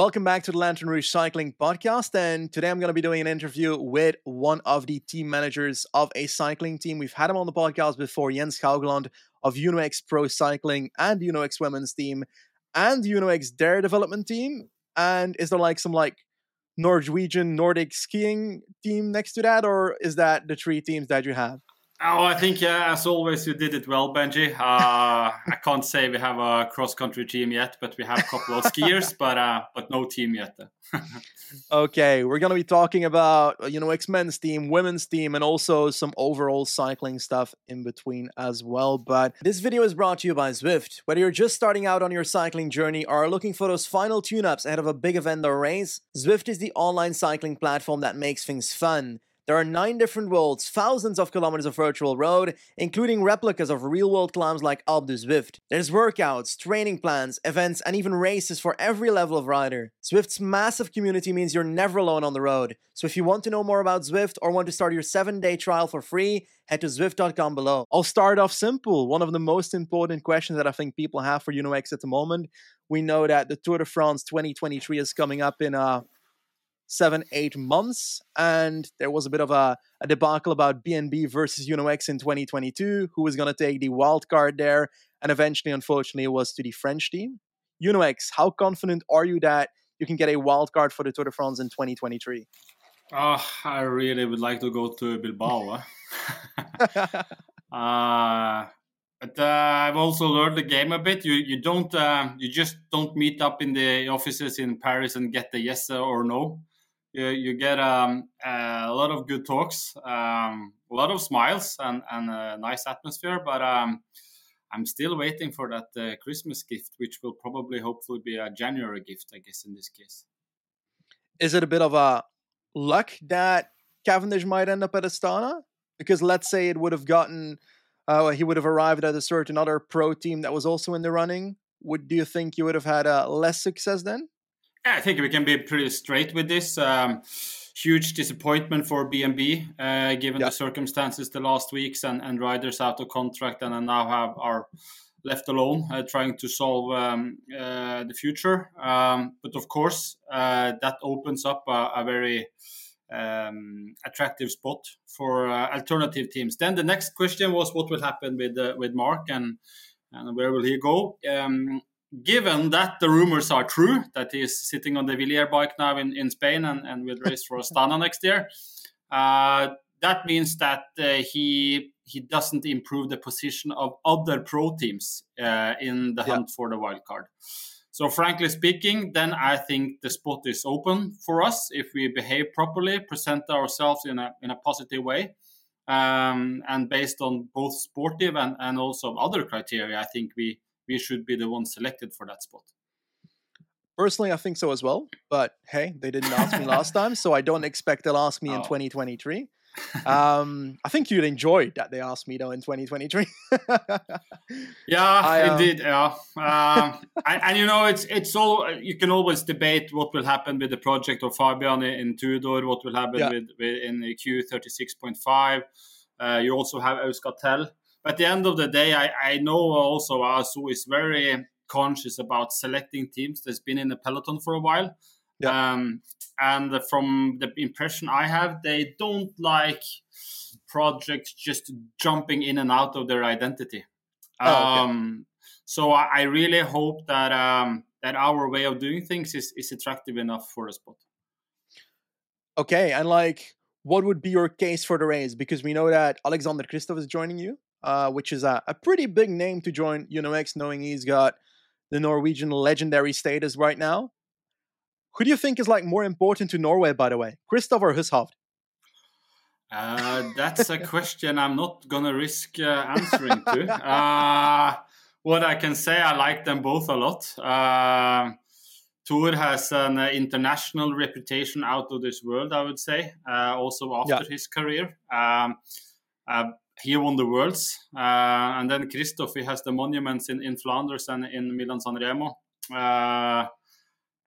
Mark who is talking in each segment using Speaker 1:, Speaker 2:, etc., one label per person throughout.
Speaker 1: Welcome back to the Lanterne Rouge Cycling Podcast. And today I'm going to be doing an interview with one of the team managers of a cycling team. We've had him on the podcast before, Jens Haugland of UnoX Pro Cycling and UnoX Women's Team and UnoX Dare Development Team. And is there like some like Norwegian Nordic skiing team next to that, or is that the three teams that you have?
Speaker 2: Oh, I think yeah, as always, you did it well, Benji. Uh, I can't say we have a cross country team yet, but we have a couple of skiers, but uh, but no team yet.
Speaker 1: okay, we're gonna be talking about uh, Uno-X men's team, women's team, and also some overall cycling stuff in between as well. But this video is brought to you by Zwift. Whether you're just starting out on your cycling journey or looking for those final tune-ups ahead of a big event or race, Zwift is the online cycling platform that makes things fun. There are nine different worlds, thousands of kilometers of virtual road, including replicas of real world climbs like Alpe du Zwift. There's workouts, training plans, events, and even races for every level of rider. Zwift's massive community means you're never alone on the road. So if you want to know more about Zwift or want to start your seven day trial for free, head to Zwift.com below. I'll start off simple. One of the most important questions that I think people have for UnoX at the moment. We know that the Tour de France 2023 is coming up in uh, seven, eight months. And there was a bit of a, a debacle about BNB versus UnoX in 2022, who was going to take the wild card there. And eventually, unfortunately, it was to the French team. UnoX, how confident are you that you can get a wild card for the Tour de France in 2023?
Speaker 2: Oh, I really would like to go to Bilbao. uh, but uh, I've also learned the game a bit. You you don't uh, you just don't meet up in the offices in Paris and get the yes or no you, you get um, a lot of good talks, um, a lot of smiles, and, and a nice atmosphere. But um, I'm still waiting for that uh, Christmas gift, which will probably, hopefully, be a January gift, I guess, in this case.
Speaker 1: Is it a bit of a luck that Cavendish might end up at Astana? Because let's say it would have gotten, uh, he would have arrived at a certain other pro team that was also in the running. Would do you think you would have had uh, less success then?
Speaker 2: I think we can be pretty straight with this. Um, huge disappointment for BNB, uh, given yeah. the circumstances the last weeks and, and riders out of contract and now have are left alone uh, trying to solve um, uh, the future. Um, but of course, uh, that opens up a, a very um, attractive spot for uh, alternative teams. Then the next question was what will happen with uh, with Mark and and where will he go? Um, given that the rumors are true that he's sitting on the Wilier bike now in, in Spain and, and will race for Astana next year, uh, that means that uh, he he doesn't improve the position of other pro teams uh, in the hunt for the wild card. So, frankly speaking, then I think the spot is open for us if we behave properly, present ourselves in a in a positive way, um, and based on both sportive and, and also other criteria, I think we we should be the one selected for that spot.
Speaker 1: Personally, I think so as well. But hey, they didn't ask me last time, so I don't expect they'll ask me oh. in 2023. um, I think you'd enjoy that they asked me though in 2023.
Speaker 2: yeah, I, um, indeed. Yeah, um, and, and, you know, it's it's all you can always debate what will happen with the project of Fabian in Tudor, what will happen yeah. with, with in the Q36.5. Uh, you also have Euskaltel, but at the end of the day, I, I know also ASO is very conscious about selecting teams that's been in the peloton for a while. Yeah. Um, and from the impression I have, they don't like projects just jumping in and out of their identity. Oh, okay. um, so I, I, really hope that um, that our way of doing things is, is attractive enough for a spot.
Speaker 1: Okay, and like, what would be your case for the race? Because we know that Alexander Kristoff is joining you uh, which is a, a pretty big name to join UnoX, knowing he's got the Norwegian legendary status right now. Who do you think is like more important to Norway, by the way, Kristoff or Hushovd?
Speaker 2: Uh, that's a question I'm not gonna risk uh, answering to. Uh, what I can say, I like them both a lot. Uh, Thor has an uh, international reputation out of this world, I would say. Uh, also after yeah. his career, um, uh, he won the worlds, uh, and then Kristoff he has the monuments in, in Flanders and in Milan San Remo. Uh,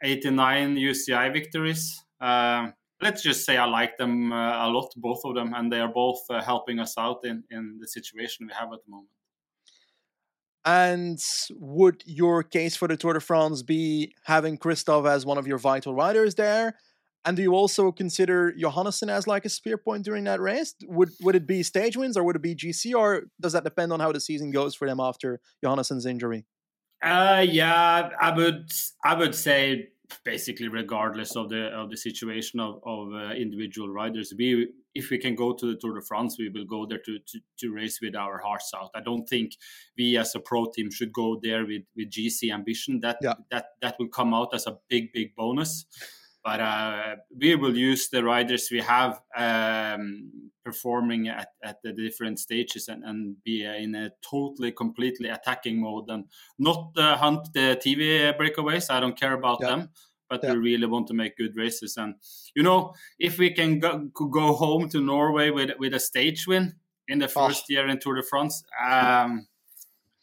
Speaker 2: 89 UCI victories. let's just say I like them a lot, both of them, and they are both helping us out in, in the situation we have at the moment.
Speaker 1: And would your case for the Tour de France be having Kristoff as one of your vital riders there? And do you also consider Johannessen as like a spear point during that race? Would would it be stage wins or would it be GC or does that depend on how the season goes for them after Johannessen's injury?
Speaker 2: Uh, yeah, I would I would say basically regardless of the of the situation of, of uh, individual riders we if we can go to the tour de france we will go there to, to, to race with our hearts out i don't think we as a pro team should go there with with gc ambition that yeah. that that will come out as a big big bonus but uh, we will use the riders we have um, performing at, at the different stages and, and be in a totally completely attacking mode and not uh, hunt the tv breakaways i don't care about yeah. them but yeah. we really want to make good races and you know if we can go, go home to norway with with a stage win in the oh. first oh. year in tour de france um,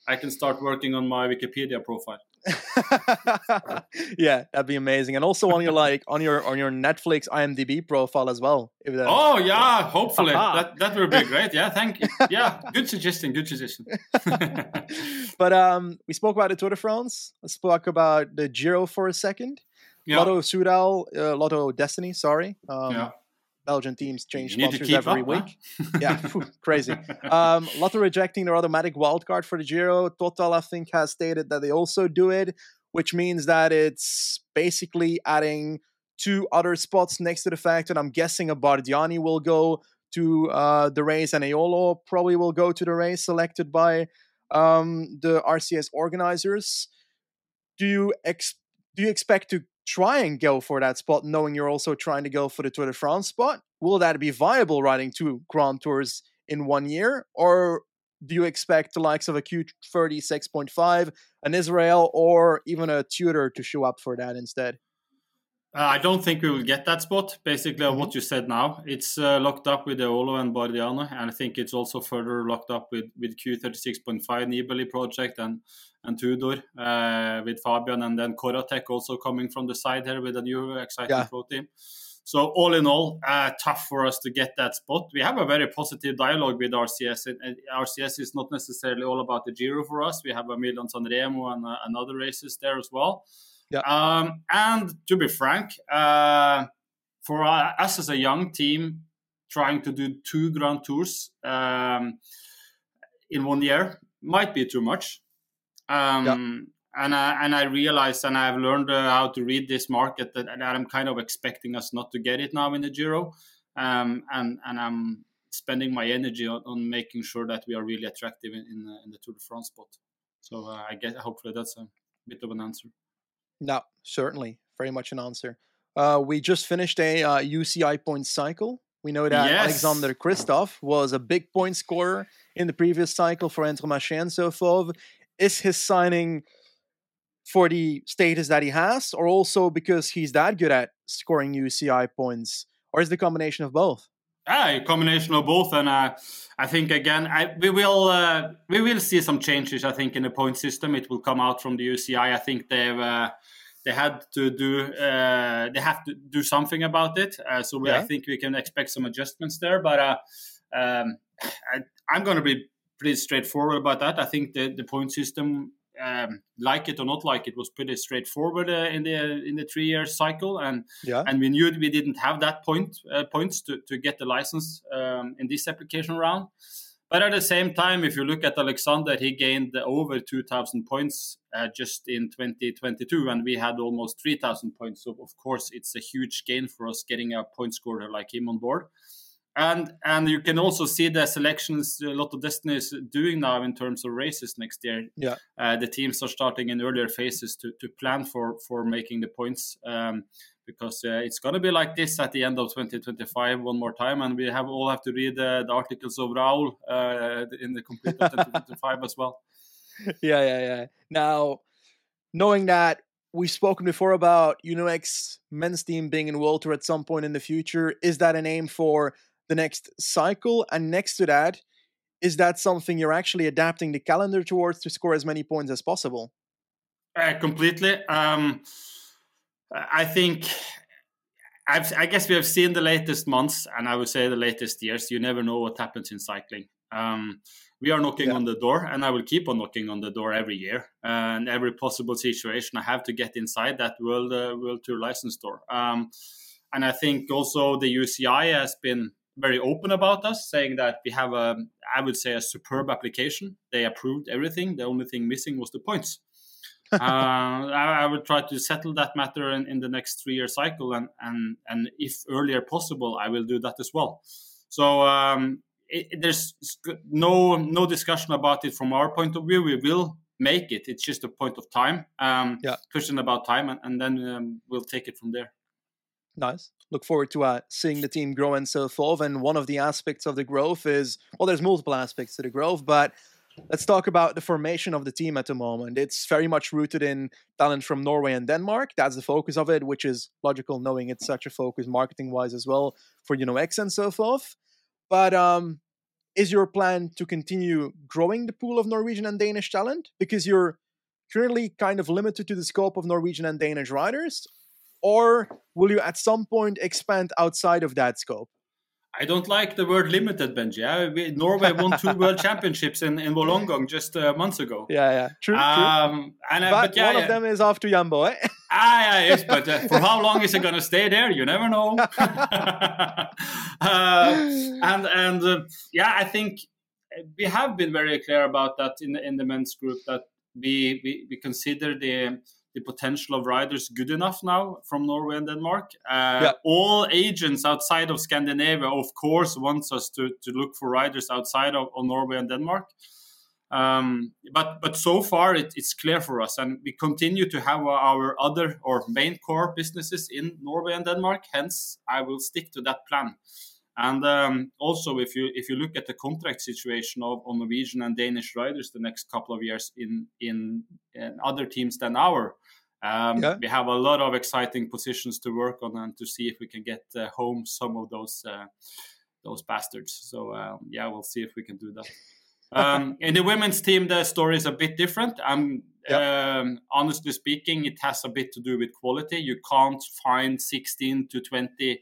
Speaker 2: i can start working on my wikipedia profile
Speaker 1: yeah, that'd be amazing. And also on your like on your on your Netflix IMDb profile as well.
Speaker 2: oh yeah, hopefully that that would be great. Yeah, thank you. Yeah, good suggestion. Good suggestion.
Speaker 1: but um, we spoke about the Tour de France. Let's talk about the Giro for a second. Yeah. Lotto Soudal, uh, Lotto Dstny. Sorry. Um, yeah. Belgian teams change sponsors every up, week. Huh? yeah, crazy. Um, Lotto rejecting their automatic wildcard for the Giro. Total, I think, has stated that they also do it, which means that it's basically adding two other spots next to the fact that I'm guessing a Bardiani will go to uh, the race and Eolo probably will go to the race selected by um, the RCS organizers. Do you ex- do you expect to try and go for that spot, knowing you're also trying to go for the Tour de France spot? Will that be viable riding two Grand Tours in one year? Or do you expect the likes of a Q36.5, an Israel, or even a Tudor to show up for that instead?
Speaker 2: Uh, I don't think we will get that spot. Basically, mm-hmm. what you said now, it's uh, locked up with the Eolo and Bardiani, and I think it's also further locked up with with Q36.5 Nibali project and and Tudor uh, with Fabian, and then Corratec also coming from the side here with a new exciting yeah. pro team. So all in all, uh, tough for us to get that spot. We have a very positive dialogue with RCS. And RCS is not necessarily all about the Giro for us. We have a Milan San Remo and, uh, and other races there as well. Yeah. Um, and to be frank, uh, for us as a young team, trying to do two Grand Tours um, in one year might be too much. Um, yeah. And I and I realized, and I've learned uh, how to read this market that, that, I'm kind of expecting us not to get it now in the Giro, um, and and I'm spending my energy on, on, making sure that we are really attractive in in, in the Tour de France spot. So uh, I guess hopefully that's a bit of an answer.
Speaker 1: No, certainly, very much an answer. Uh, we just finished a uh, UCI point cycle. We know that yes. Alexander Kristoff was a big point scorer in the previous cycle for Intermarché and so forth. Is his signing for the status that he has, or also because he's that good at scoring UCI points, or is the combination of both?
Speaker 2: A combination of both, and uh, I think again I, we will uh, we will see some changes. I think in the point system, it will come out from the UCI. I think they've uh, they had to do uh, they have to do something about it. Uh, so we, yeah. I think we can expect some adjustments there. But uh, um, I, am going to be pretty straightforward about that. I think the the point system um, like it or not like it was pretty straightforward uh, in the in the three year cycle. And yeah. and we knew we didn't have that point uh, points to, to get the license um, in this application round. But at the same time if you look at alexander he gained over 2000 points uh, just in 2022 and we had almost 3000 points. So of course it's a huge gain for us getting a point scorer like him on board and and you can also see the selections a Lotto Dstny is doing now in terms of races next year.
Speaker 1: Yeah,
Speaker 2: uh, the teams are starting in earlier phases to, to plan for for making the points um, because uh, it's going to be like this at the end of 2025 one more time, and we have all have to read uh, the articles of Raul uh, in the complete 2025 as well.
Speaker 1: yeah, yeah, yeah. Now, knowing that we've spoken before about Uno-X men's team being in World Tour at some point in the future, is that an aim for the next cycle? And next to that, is that something you're actually adapting the calendar towards to score as many points as possible?
Speaker 2: Uh, completely. Um, I think I've, i guess we have seen the latest months, and I would say the latest years. You never know what happens in cycling. Um, we are knocking yeah. on the door, and I will keep on knocking on the door every year. Uh, and every possible situation, I have to get inside that World uh, World Tour license door. Um, and I think also the UCI has been very open about us, saying that we have a, I would say, a superb application. They approved everything. The only thing missing was the points. uh, I, I would try to settle that matter in, in the next three-year cycle, and and and if earlier possible, I will do that as well. So um, it, there's no no discussion about it from our point of view. We will make it. It's just a point of time. Um, yeah. Question about time, and, and then um, we'll take it from there.
Speaker 1: Nice. Look forward to uh, seeing the team grow and so forth. And one of the aspects of the growth is well, there's multiple aspects to the growth, but let's talk about the formation of the team at the moment. It's very much rooted in talent from Norway and Denmark. That's the focus of it, which is logical, knowing it's such a focus marketing wise as well for Uno-X and so forth. But um, is your plan to continue growing the pool of Norwegian and Danish talent because you're currently kind of limited to the scope of Norwegian and Danish riders, or will you at some point expand outside of that scope?
Speaker 2: I don't like the word limited, Benji. Norway won two world championships in, in Wollongong just uh, months ago.
Speaker 1: Yeah, yeah, true. Um, true. And, uh, but, but yeah, one yeah. of them is off to Jumbo, eh?
Speaker 2: ah, yeah, yes, but uh, for how long is it going to stay there? You never know. Uh, and and uh, yeah, I think we have been very clear about that in the, in the men's group that we we, we consider the the potential of riders good enough now from Norway and Denmark. Uh, yeah. All agents outside of Scandinavia, of course, wants us to, to look for riders outside of, of Norway and Denmark. Um, but but so far it, it's clear for us, and we continue to have our other or main core businesses in Norway and Denmark. Hence, I will stick to that plan. And um, also, if you if you look at the contract situation of, Norwegian and Danish riders the next couple of years in in, in other teams than our, um, yeah. we have a lot of exciting positions to work on and to see if we can get uh, home some of those uh, those bastards. So um, yeah, we'll see if we can do that. um, in the women's team, the story is a bit different. Um, yep. um, honestly speaking, it has a bit to do with quality. You can't find 16 to 20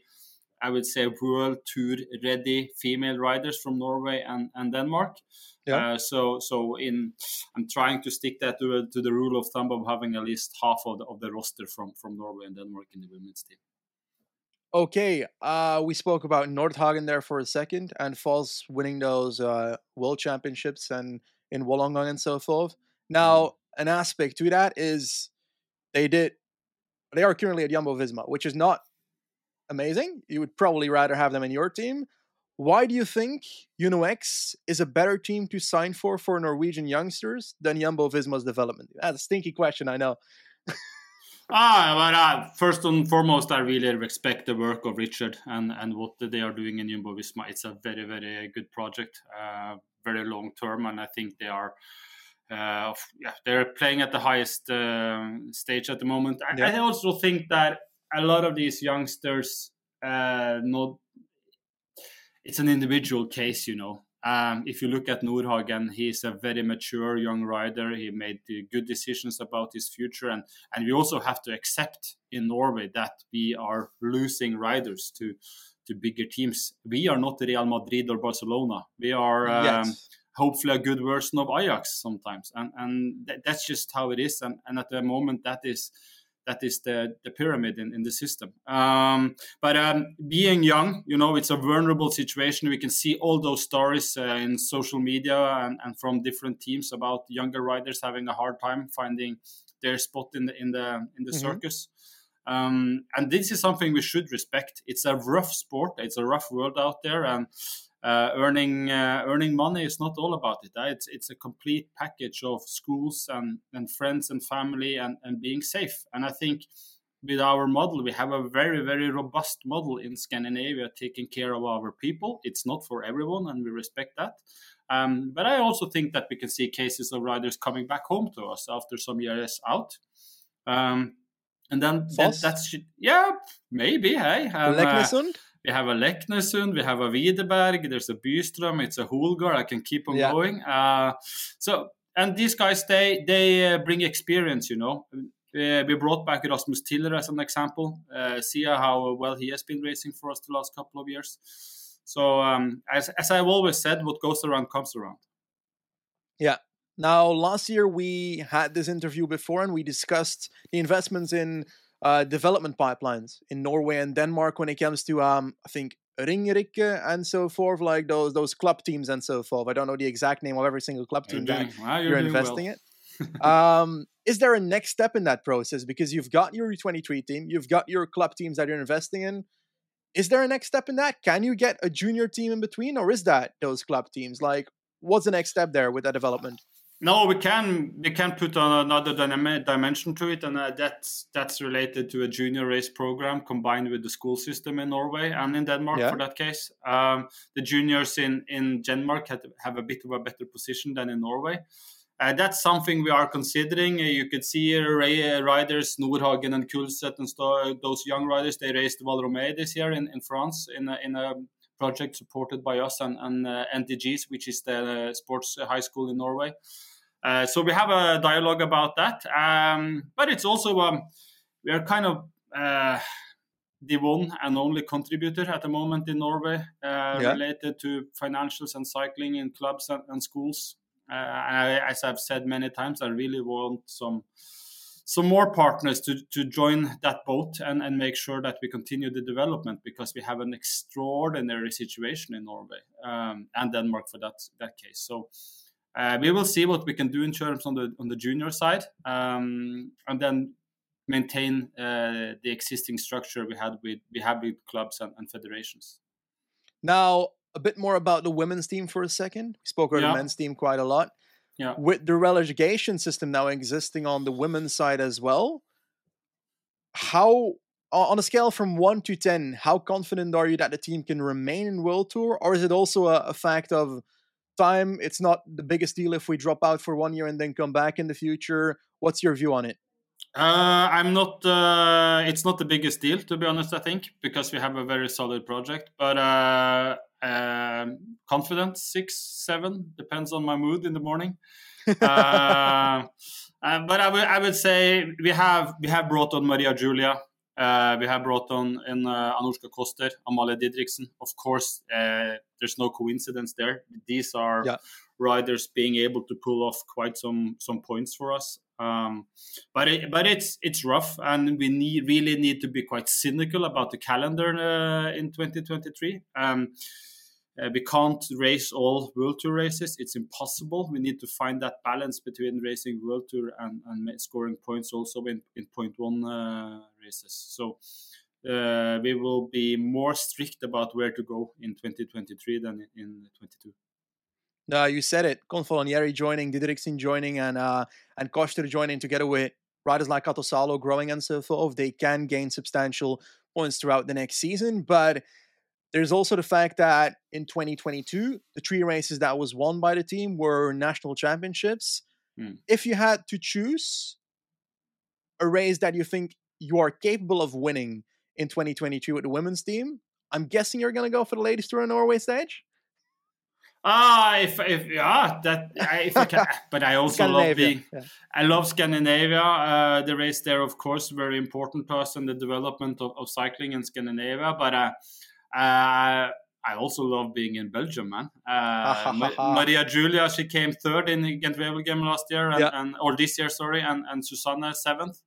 Speaker 2: I would say, world tour ready female riders from Norway and, and Denmark. Yeah. Uh, so so in I'm trying to stick that to, to the rule of thumb of having at least half of the, of the roster from from Norway and Denmark in the women's team.
Speaker 1: Okay, uh, we spoke about Nordhagen there for a second and Falls winning those uh, world championships and in Wollongong and so forth. Now, mm. an aspect to that is they did they are currently at Jumbo Visma, which is not amazing. You would probably rather have them in your team. Why do you think Uno-X is a better team to sign for for Norwegian youngsters than Jumbo Visma's development? That's a stinky question, I know.
Speaker 2: ah, but uh, first and foremost, I really respect the work of Richard and, and what they are doing in Jumbo Visma. It's a very, very good project, uh, very long term, and I think they are. Uh, yeah, they're playing at the highest uh, stage at the moment. I, yeah. I also think that a lot of these youngsters uh, not it's an individual case you know um, if you look at Nordhagen, he's a very mature young rider. He made good decisions about his future, and and we also have to accept in Norway that we are losing riders to to bigger teams. We are not Real Madrid or Barcelona. We are um, yes. hopefully a good version of Ajax sometimes, and and th- that's just how it is. And and at the moment, that is that is the, the pyramid in, in the system. Um, but um, being young, you know, it's a vulnerable situation. We can see all those stories uh, in social media and, and from different teams about younger riders having a hard time finding their spot in the in the in the mm-hmm. circus. Um, and this is something we should respect. It's a rough sport. It's a rough world out there, and uh, earning uh, earning money is not all about it. Uh, it's it's a complete package of schools and, and friends and family and, and being safe. And I think with our model, we have a very very robust model in Scandinavia taking care of our people. It's not for everyone, and we respect that. Um, but I also think that we can see cases of riders coming back home to us after some years out. Um, and then that, that's yeah, maybe. Hey,
Speaker 1: and, uh,
Speaker 2: we have a Leknessund, we have a Widerberg, there's a Byström, it's a Houlgaard. I can keep on yeah. going. Uh, so and these guys, they they uh, bring experience. You know, uh, we brought back Rasmus Tiller as an example. Uh, see how well he has been racing for us the last couple of years. So um, as as I've always said, what goes around comes around.
Speaker 1: Yeah, now, last year we had this interview before and we discussed the investments in uh, development pipelines in Norway and Denmark when it comes to, um, I think, Ringerike and so forth, like those those club teams and so forth. I don't know the exact name of every single club team you're you're, you're investing well. it. um, is there a next step in that process? Because you've got your U23 team, you've got your club teams that you're investing in. Is there a next step in that? Can you get a junior team in between, or is that those club teams? Like, what's the next step there with that development?
Speaker 2: No, we can we can put on another dimension to it, and uh, that's that's related to a junior race program combined with the school system in Norway and in Denmark yeah. for that case. Um, the juniors in in Denmark have, have a bit of a better position than in Norway. Uh, that's something we are considering. Uh, you could see uh, riders Nordhagen and Kulset and those young riders. They raced Valromey this year in, in France in a, in a project supported by us and, and uh, NTGs, which is the sports high school in Norway. Uh, so we have a dialogue about that. Um, but it's also um, we are kind of uh, the one and only contributor at the moment in Norway uh, yeah. related to financials and cycling in clubs and, and schools. Uh, and I, as I've said many times, I really want some some more partners to, to join that boat and, and make sure that we continue the development because we have an extraordinary situation in Norway um, and Denmark for that that case. So uh, we will see what we can do in terms on the on the junior side, um, and then maintain uh, the existing structure we had with we have with clubs and, and, federations.
Speaker 1: Now, a bit more about the women's team for a second. We spoke about yeah. the men's team quite a lot.
Speaker 2: Yeah.
Speaker 1: With the relegation system now existing on the women's side as well, how on a scale from one to ten, how confident are you that the team can remain in World Tour, or is it also a, a fact of time. It's not the biggest deal if we drop out for one year and then come back in the future. What's your view on it?
Speaker 2: Uh, I'm not. Uh, it's not the biggest deal, to be honest. I think because we have a very solid project, but uh, um, confident six, seven depends on my mood in the morning. Uh, uh, but I would, I would say we have we have brought on Maria Giulia. uh, we have brought on in uh, Anouska Koster, Amalie Didriksen. Of course, uh, there's no coincidence there. These are yeah. riders being able to pull off quite some some points for us. Um, but it, but it's it's rough, and we need really need to be quite cynical about the calendar uh, in 2023. Um, uh, we can't race all World Tour races. It's impossible. We need to find that balance between racing World Tour and, and scoring points also in, in point one uh, races. So uh, we will be more strict about where to go in 2023 than in 22.
Speaker 1: No, you said it. Confalonieri joining, Didriksen joining, and uh, and Koster joining together with riders like Ahtosalo growing and so forth. They can gain substantial points throughout the next season, but there's also the fact that in 2022, the three races that was won by the team were national championships. Mm. If you had to choose a race that you think you are capable of winning in 2022 with the women's team, I'm guessing you're going to go for the ladies tour in Norway stage.
Speaker 2: Ah, if if yeah, that if I can, but I also love being. Yeah. I love Scandinavia. Uh, the race there, of course, very important to us in the development of, of cycling in Scandinavia. But uh, uh, I also love being in Belgium, man. Uh, Maria Giulia, she came third in the Ghent Wevelgem last year, and, yeah. and, or this year, sorry, and, and Susanne seventh.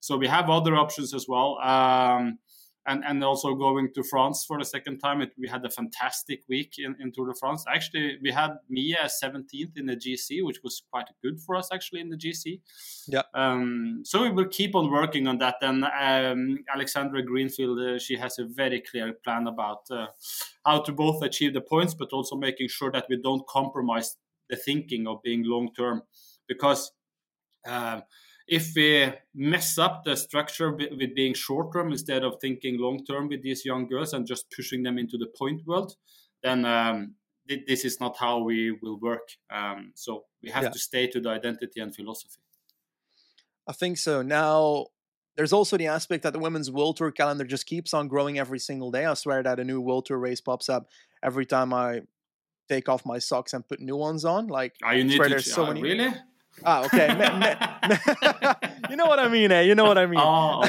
Speaker 2: So we have other options as well. Um, and and also going to France for the second time. It, we had a fantastic week in, in Tour de France. Actually, we had Mia 17th in the GC, which was quite good for us actually in the GC.
Speaker 1: Yeah.
Speaker 2: Um, so we will keep on working on that. And um, Alexandra Greenfield, uh, she has a very clear plan about uh, how to both achieve the points, but also making sure that we don't compromise the thinking of being long term, because. Uh, if we mess up the structure with being short term instead of thinking long term with these young girls and just pushing them into the point world, then um, th- this is not how we will work. Um, so we have yeah. to stay to the identity and philosophy.
Speaker 1: I think so. Now, there's also the aspect that the women's World Tour calendar just keeps on growing every single day. I swear that a new World Tour race pops up every time I take off my socks and put new ones on. Like,
Speaker 2: oh, you need to, there's so uh, many. Really?
Speaker 1: Ah, okay. you know what I mean, eh? You know what I mean. Oh.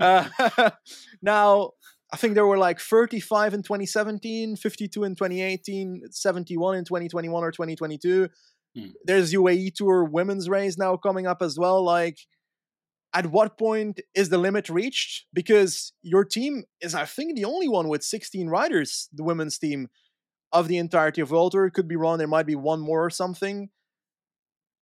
Speaker 1: uh, now, I think there were like 35 in 2017, 52 in 2018, 71 in 2021 or 2022. Hmm. There's UAE Tour women's race now coming up as well. Like, at what point is the limit reached? Because your team is, I think, the only one with 16 riders, the women's team of the entirety of Tour. Could be wrong. There might be one more or something.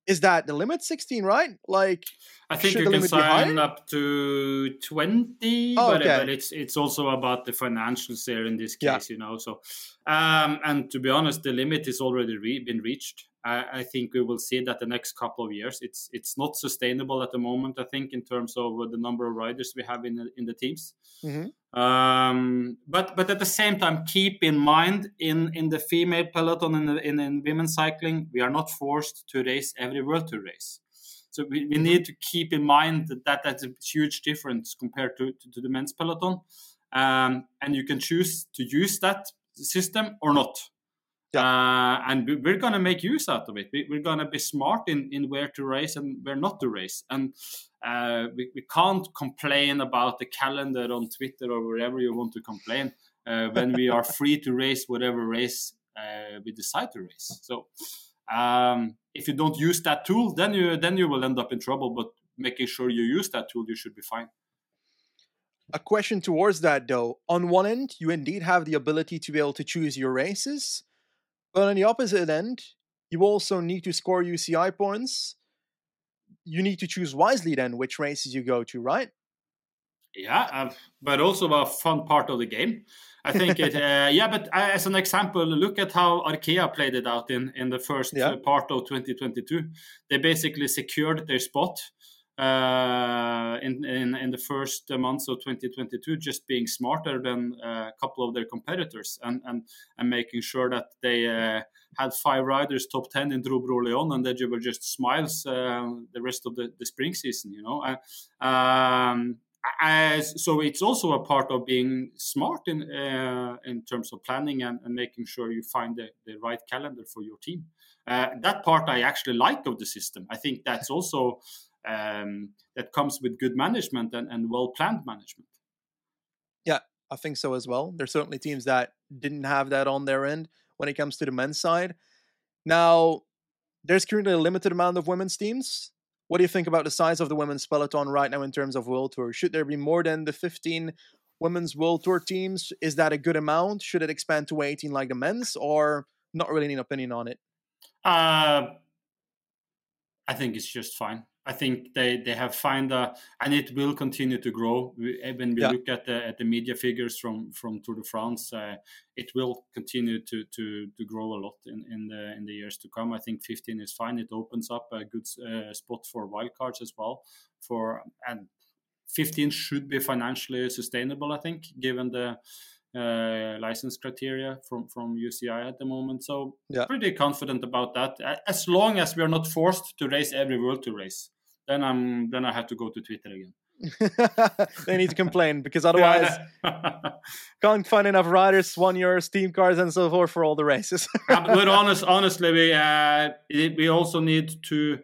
Speaker 1: Is that the limit 16, right? Like,
Speaker 2: I think you can sign up to 20, oh, but, okay. but, it's it's also about the financials there in this case, yeah. you know. So, um, and to be honest, the limit is already re- been reached. I, I, think we will see that the next couple of years. It's it's not sustainable at the moment. I think in terms of the number of riders we have in the, in the teams. Mm-hmm. Um, but but at the same time, keep in mind in in the female peloton in, the, in in women's cycling, we are not forced to race every World Tour race. So we, we need to keep in mind that, that that's a huge difference compared to, to, to the men's peloton. Um, and you can choose to use that system or not. Yeah. Uh, and we're going to make use out of it. We're going to be smart in, in where to race and where not to race. And uh, we, we can't complain about the calendar on Twitter or wherever you want to complain uh, when we are free to race whatever race uh, we decide to race. So um, if you don't use that tool, then you then you will end up in trouble. But making sure you use that tool, you should be fine.
Speaker 1: A question towards that though. On one end, you indeed have the ability to be able to choose your races but on the opposite end, you also need to score UCI points. You need to choose wisely then which races you go to, right?
Speaker 2: Yeah, uh, but also a fun part of the game. I think it. Uh, yeah, but uh, as an example, look at how Arkea played it out in in the first yeah. Part of 2022. They basically secured their spot uh, in, in, in the first months of 2022, just being smarter than uh, a couple of their competitors and and, and making sure that they uh, had five riders top 10 in Tro-Bro Léon and that you were just smiles uh, the rest of the, the spring season, you know. Uh, um, as, so it's also a part of being smart in uh, in terms of planning and, and making sure you find the, the right calendar for your team. that part I actually like of the system. I think that's also um, that comes with good management and, and well planned management.
Speaker 1: Yeah, I think so as well. There's certainly teams that didn't have that on their end when it comes to the men's side. Now, there's currently a limited amount of women's teams. What do you think about the size of the women's peloton right now in terms of World Tour? Should there be more than the 15 women's World Tour teams? Is that a good amount? Should it expand to 18 like the men's, or not really an opinion on it?
Speaker 2: Uh, I think it's just fine. I think they they have found a, and it will continue to grow. Eh, when we yeah. look at the at the media figures from from Tour de France, uh, it will continue to to to grow a lot in in the in the years to come. I think 15 is fine. It opens up a good uh, spot for wildcards as well. For and 15 should be financially sustainable. I think given the uh, license criteria from from UCI at the moment. So yeah. pretty confident about that. As long as we are not forced to race every World to race, then I'm then I have to go to Twitter again.
Speaker 1: they need to complain because otherwise can't find enough riders, one year steam cars and so forth for all the races.
Speaker 2: but honest, honestly, we uh, we also need to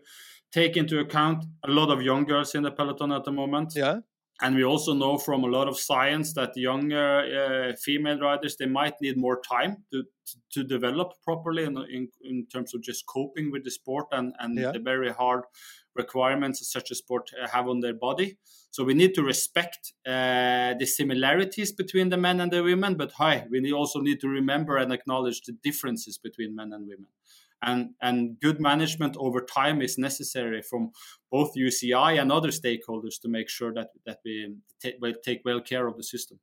Speaker 2: take into account a lot of young girls in the peloton at the moment.
Speaker 1: Yeah.
Speaker 2: And we also know from a lot of science that younger uh, female riders they might need more time to to, develop properly in, in, in terms of just coping with the sport and and yeah. the very hard requirements such a sport uh, have on their body. So we need to respect uh, the similarities between the men and the women, but hi, we also need to remember and acknowledge the differences between men and women. And, and good management over time is necessary from both UCI and other stakeholders to make sure that, that we take, take well care of the system.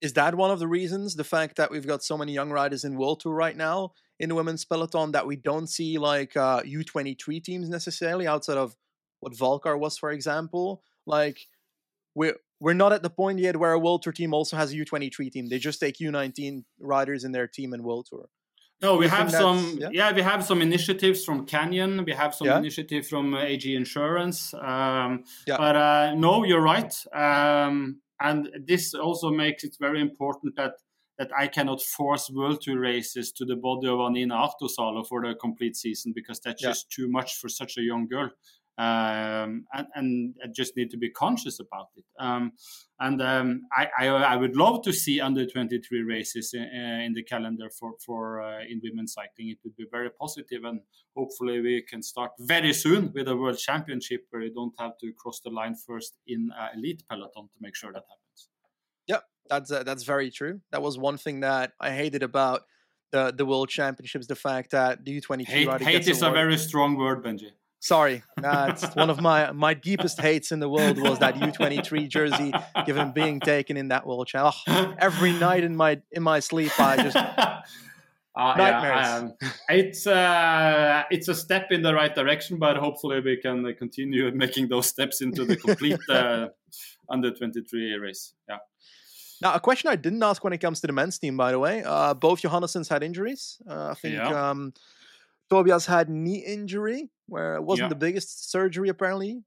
Speaker 1: Is that one of the reasons, the fact that we've got so many young riders in World Tour right now, in the women's peloton that we don't see like uh, U23 teams necessarily outside of what Valcar was, for example. Like we're we're not at the point yet where a World Tour team also has a U23 team. They just take U19 riders in their team in World Tour.
Speaker 2: No, we have some. Yeah? yeah? we have some initiatives from Canyon. We have some yeah. initiative from uh, AG Insurance. Um, yeah. But uh, no, you're right. Um, and this also makes it very important that that I cannot force World Tour races to the body of Anniina Ahtosalo for the complete season because that's yeah. just too much for such a young girl um, and, and I just need to be conscious about it. Um, and um, I, I, I, would love to see under 23 races in, uh, in the calendar for, for uh, in women's cycling. It would be very positive, and hopefully we can start very soon with a world championship where you don't have to cross the line first in elite peloton to make sure that happens.
Speaker 1: Yeah, that's uh, that's very true. That was one thing that I hated about the the world championships. The fact that the U23
Speaker 2: hate, hate is a very strong word, Benji.
Speaker 1: Sorry, that's one of my my deepest hates in the world was that U23 jersey, given being taken in that World Champ. Oh, every night in my in my sleep, I just uh, nightmares. Yeah, um,
Speaker 2: it's uh, it's a step in the right direction, but hopefully we can continue making those steps into the complete uh, under 23 race. Yeah.
Speaker 1: Now, a question I didn't ask when it comes to the men's team, by the way. Uh, both Johannessens had injuries. Uh, I think yeah. um, Tobias had knee injury where it wasn't yeah. the biggest surgery apparently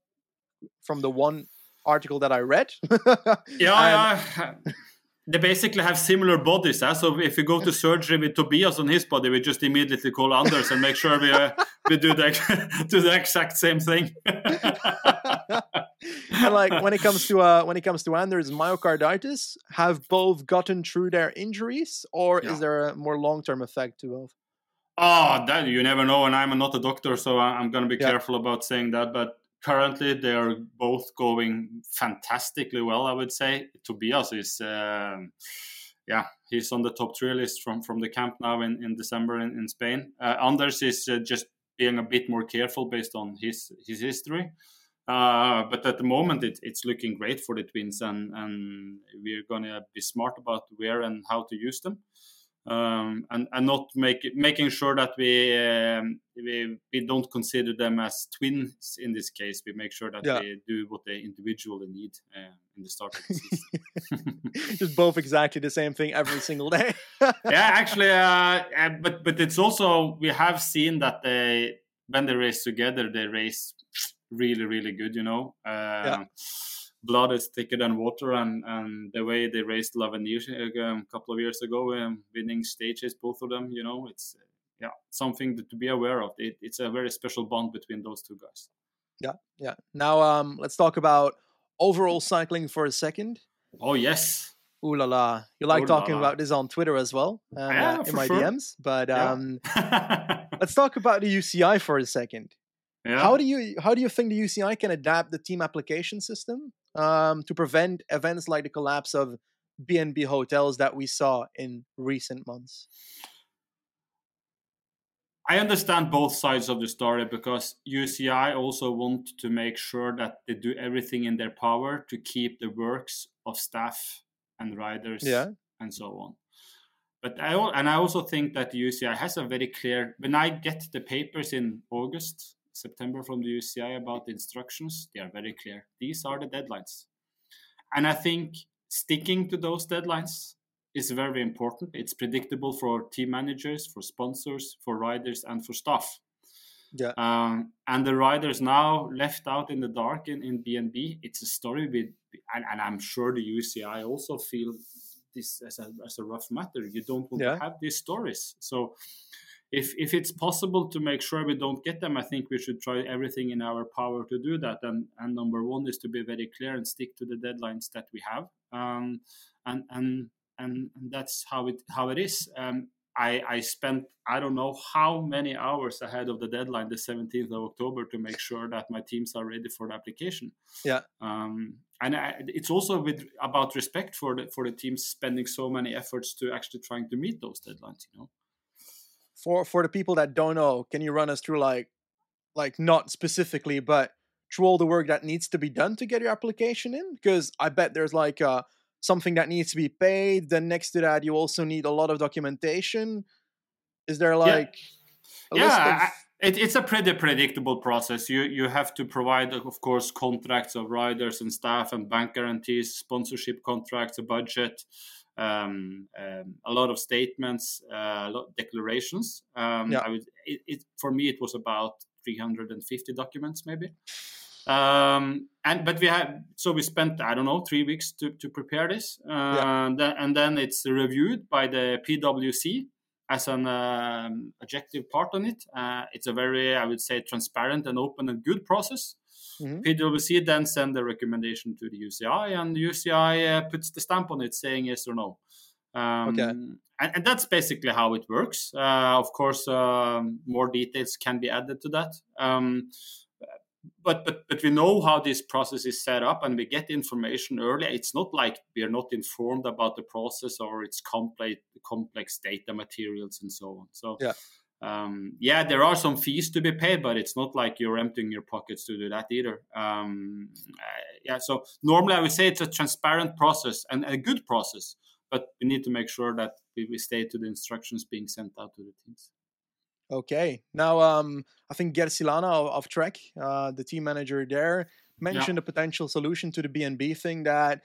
Speaker 1: from the one article that I read.
Speaker 2: yeah, yeah. They basically have similar bodies. Eh? So if you go to surgery with Tobias on his body, we just immediately call Anders and make sure we uh, we do the do the exact same thing.
Speaker 1: and like when it comes to uh, when it comes to Anders myocarditis, have both gotten through their injuries, or yeah. is there a more long term effect to both?
Speaker 2: Oh, that you never know, and I'm not a doctor, so I'm going to be yeah. careful about saying that. But currently, they are both going fantastically well. I would say Tobias is, um, yeah, he's on the top three list from from the camp now in in December in, in Spain. Uh, Anders is uh, just being a bit more careful based on his his history. Uh, but at the moment, it, it's looking great for the twins, and, and we're going to be smart about where and how to use them um, and and not make making sure that we, um, we we don't consider them as twins in this case. We make sure that yeah. they do what they individually need uh, in the start of the season.
Speaker 1: Just both exactly the same thing every single day.
Speaker 2: yeah, actually, uh, uh, but but it's also we have seen that they when they race together, they race really really good. You know. Yeah um, blood is thicker than water, and, and the way they raced L'Avenir um, a couple of years ago, um, winning stages, both of them, you know, it's yeah something to, be aware of. It, it's a very special bond between those two guys.
Speaker 1: Yeah, yeah. Now um, let's talk about overall cycling for a second.
Speaker 2: Oh yes.
Speaker 1: Ooh la la! You like Ooh talking la la. about this on Twitter as well, uh, yeah, in my sure. DMs. But um, let's talk about the UCI for a second. Yeah. How do you how do you think the UCI can adapt the team application system um, to prevent events like the collapse of BNB hotels that we saw in recent months?
Speaker 2: I understand both sides of the story because UCI also want to make sure that they do everything in their power to keep the works of staff and riders yeah. and so on. But I and I also think that UCI has a very clear. When I get the papers in August, September from the UCI about the instructions, they are very clear. These are the deadlines. And I think sticking to those deadlines is very important. It's predictable for team managers, for sponsors, for riders, and for staff. Yeah. Um, and the riders now left out in the dark in, in BNB. It's a story with, and, and I'm sure the UCI also feel this as a, as a rough matter. You don't want yeah. to have these stories. So if if it's possible to make sure we don't get them, I think we should try everything in our power to do that. And and number one is to be very clear and stick to the deadlines that we have. Um, and and and that's how it how it is. Um, I, I spent I don't know how many hours ahead of the deadline, the 17th of October, to make sure that my teams are ready for the application.
Speaker 1: Yeah.
Speaker 2: Um, and I, it's also with about respect for the for the teams spending so many efforts to actually trying to meet those deadlines. You know
Speaker 1: for for the people that don't know, can you run us through like like not specifically, but through all the work that needs to be done to get your application in? Because I bet there's like uh, something that needs to be paid. Then next to that, you also need a lot of documentation. Is there like
Speaker 2: yeah, yeah It, it's a pretty predictable process. You you have to provide, of course, contracts of riders and staff and bank guarantees, sponsorship contracts, a budget, um, um, a lot of statements, uh, a lot of declarations. Um, yeah. Would, it, it, for me, it was about 350 documents, maybe. Um, and but we had so we spent I don't know three weeks to, to prepare this, uh, yeah. and, then, and then it's reviewed by the PwC as an um, objective part on it. Uh, it's a very I would say transparent and open and good process. Mm-hmm. PwC then send the recommendation to the UCI, and the UCI uh, puts the stamp on it, saying yes or no. Um, okay. And, and, that's basically how it works. Uh, of course, um, more details can be added to that. Um, but but but we know how this process is set up, and we get information early. It's not like we are not informed about the process or its complex complex data materials and so on. So
Speaker 1: yeah
Speaker 2: um, yeah, there are some fees to be paid, but it's not like you're emptying your pockets to do that either. Um, uh, yeah, so normally I would say it's a transparent process and a good process, but we need to make sure that we, we stay to the instructions being sent out to the teams.
Speaker 1: Okay. Now, um, I think Guercilena of, of Trek, uh, the team manager there, mentioned yeah. a potential solution to the B&B thing that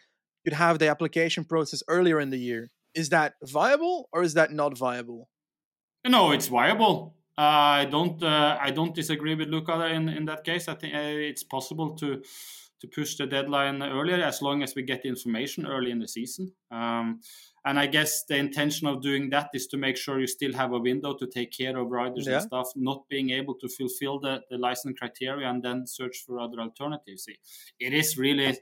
Speaker 1: you'd have the application process earlier in the year. Is that viable or is that not viable?
Speaker 2: No, it's viable. Uh, I don't. Uh, I don't disagree with Luca in, in that case. I think uh, it's possible to to push the deadline earlier as long as we get the information early in the season. Um, and I guess the intention of doing that is to make sure you still have a window to take care of riders yeah. and stuff, not being able to fulfill the, the license criteria and then search for other alternatives. It is really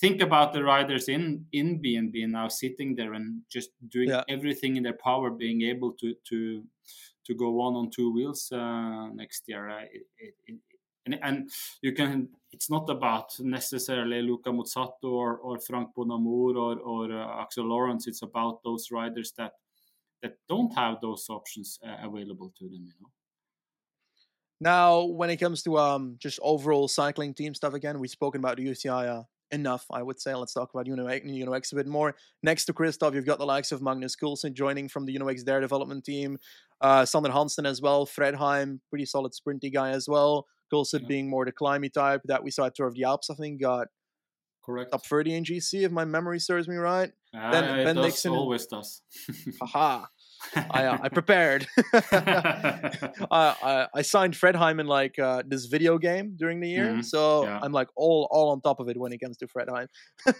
Speaker 2: think about the riders in in B&B now sitting there and just doing yeah. everything in their power, being able to to to go on on two wheels uh, next year. Uh, it, it, it, and, and, you can. It's not about necessarily Luca Mozzato or, or Franck Bonnamour or, or uh, Axel Laurance. It's about those riders that that don't have those options uh, available to them. You know.
Speaker 1: Now, when it comes to um, just overall cycling team stuff, again, we've spoken about the UCI uh, enough, I would say. Let's talk about Uno-X, Uno-X a bit more. Next to Kristoff, you've got the likes of Magnus Kulset joining from the Uno-X Dare development team. Uh, Sander Hansen as well. Fredheim, pretty solid sprinty guy as well. Kulset yeah. being more the climby type that we saw at Tour of the Alps, I think, got
Speaker 2: correct
Speaker 1: top 30 in GC, if my memory serves me right.
Speaker 2: Uh, then Ben does, Dixon always does.
Speaker 1: Haha. I, uh, I prepared. I, I signed Fredheim in like uh, this video game during the year, mm-hmm. so yeah. I'm like all all on top of it when it comes to Fredheim.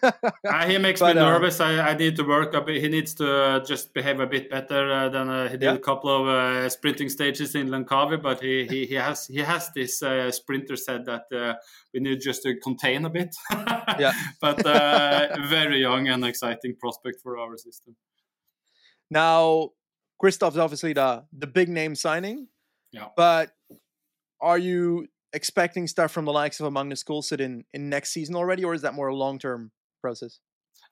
Speaker 2: uh, he makes but, me uh, nervous. I, I need to work a bit. He needs to uh, just behave a bit better uh, than he did yeah. a couple of sprinting stages in Langkawi. But he, he, he has he has this sprinter said that we need just to contain a bit.
Speaker 1: yeah,
Speaker 2: but very young and exciting prospect for our system.
Speaker 1: Now, Kristoff's obviously the the big name signing.
Speaker 2: Yeah.
Speaker 1: But are you expecting stuff from the likes of a Magnus Kulset in, in next season already, or is that more a long term process?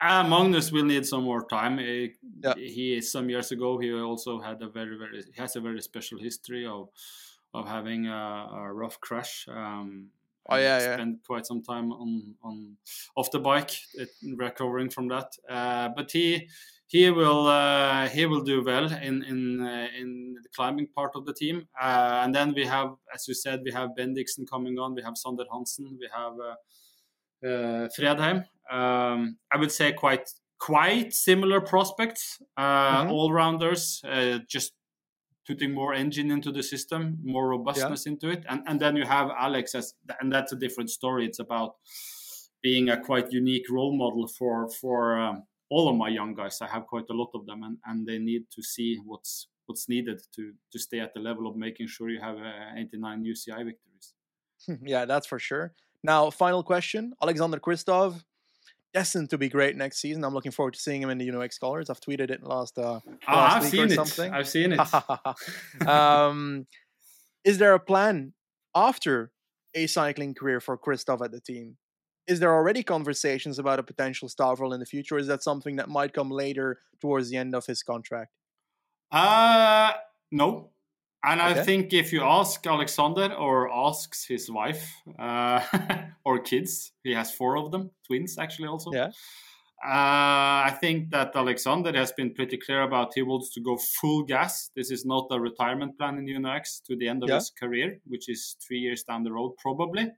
Speaker 2: Uh, Magnus will need some more time. He, yeah. he some years ago he also had a very very he has a very special history of of having a, a rough crash. Um,
Speaker 1: oh yeah, yeah.
Speaker 2: spent quite some time on on off the bike, recovering from that. Uh, but he he will uh, he will do well in in uh, in the climbing part of the team. Uh, and then we have, as you said, we have Ben Dixon coming on. We have Sander Hansen. We have uh, uh, Fredheim. Um, I would say quite quite similar prospects, uh, mm-hmm. all rounders. just putting more engine into the system, more robustness yeah. into it, and and then you have Alex as, and that's a different story. It's about being a quite unique role model for for um, all of my young guys. I have quite a lot of them, and, and they need to see what's what's needed to to stay at the level of making sure you have uh, 89 UCI victories.
Speaker 1: yeah, that's for sure. Now, final question: Alexander Kristoff, destined to be great next season. I'm looking forward to seeing him in the Uno-X colors. I've tweeted it last. Uh,
Speaker 2: oh, last I've seen it. Something. I've seen it.
Speaker 1: um, is there a plan after a cycling career for Kristoff at the team? Is there already conversations about a potential staff role in the future? Or is that something that might come later towards the end of his contract?
Speaker 2: Uh no. And okay. I think if you ask Alexander or asks his wife uh, or kids, he has four of them, twins actually also.
Speaker 1: Yeah.
Speaker 2: Uh, I think that Alexander has been pretty clear about he wants to go full gas. This is not a retirement plan in Uno-X to the end of yeah. his career, which is three years down the road probably.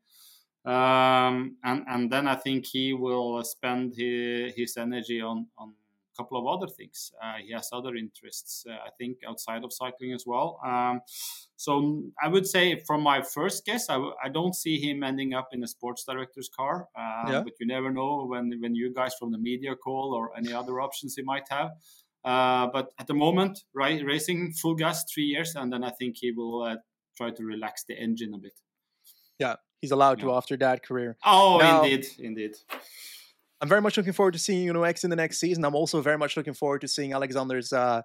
Speaker 2: Um, and and then I think he will spend his, his energy on on a couple of other things. Uh, he has other interests, uh, I think, outside of cycling as well. Um, so I would say, from my first guess, I w- I don't see him ending up in a sports director's car. Uh, yeah. But you never know when when you guys from the media call or any other options he might have. Uh, but at the moment, right, racing full gas three years, and then I think he will uh, try to relax the engine a bit.
Speaker 1: Yeah, he's allowed yeah. to after that career.
Speaker 2: Oh, now, indeed, indeed.
Speaker 1: I'm very much looking forward to seeing Uno-X in the next season. I'm also very much looking forward to seeing Alexander's uh,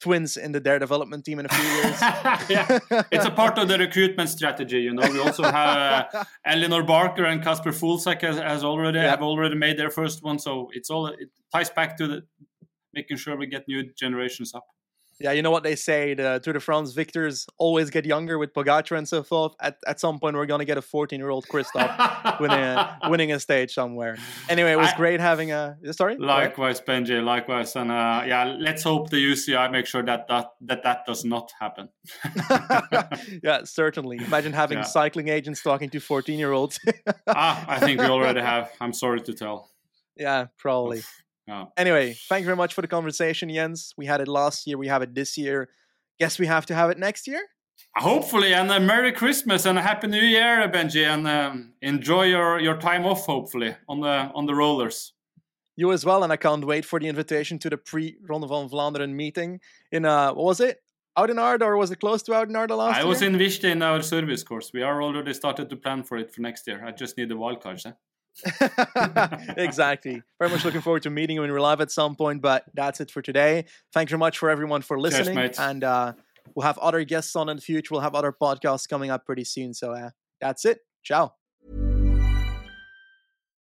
Speaker 1: twins in the their development team in a few years.
Speaker 2: yeah, it's a part of the recruitment strategy. You know, we also have uh, Elinor Barker and Casper von Folsach has, has already yeah. have already made their first one. So it's all it ties back to the making sure we get new generations up.
Speaker 1: Yeah, you know what they say: the Tour de France victors always get younger with Pogacar and so forth. At at some point, we're gonna get a 14 year old Kristoff winning a, winning a stage somewhere. Anyway, it was I, great having a sorry.
Speaker 2: Likewise, Benji. Likewise, and uh, yeah, let's hope the UCI make sure that that that, that does not happen.
Speaker 1: yeah, certainly. Imagine having yeah. cycling agents talking to 14 year olds.
Speaker 2: ah, I think we already have. I'm sorry to tell.
Speaker 1: Yeah, probably. Oh. Anyway, thank you very much for the conversation, Jens. We had it last year. We have it this year. Guess we have to have it next year.
Speaker 2: Hopefully, and a Merry Christmas and a Happy New Year, Benji, and um, enjoy your, your time off. Hopefully, on the on the rollers.
Speaker 1: You as well, and I can't wait for the invitation to the pre Ronde van Vlaanderen meeting in uh, what was it? Oudenaarde, or was it close to Oudenaarde last I
Speaker 2: year? I was in Viste in our service course. We are already started to plan for it for next year. I just need the wildcards. Eh?
Speaker 1: exactly. Very much looking forward to meeting you in real life at some point. But that's it for today. Thanks very much for everyone for listening. Cheers, and uh, we'll have other guests on in the future. We'll have other podcasts coming up pretty soon. So uh, that's it. Ciao.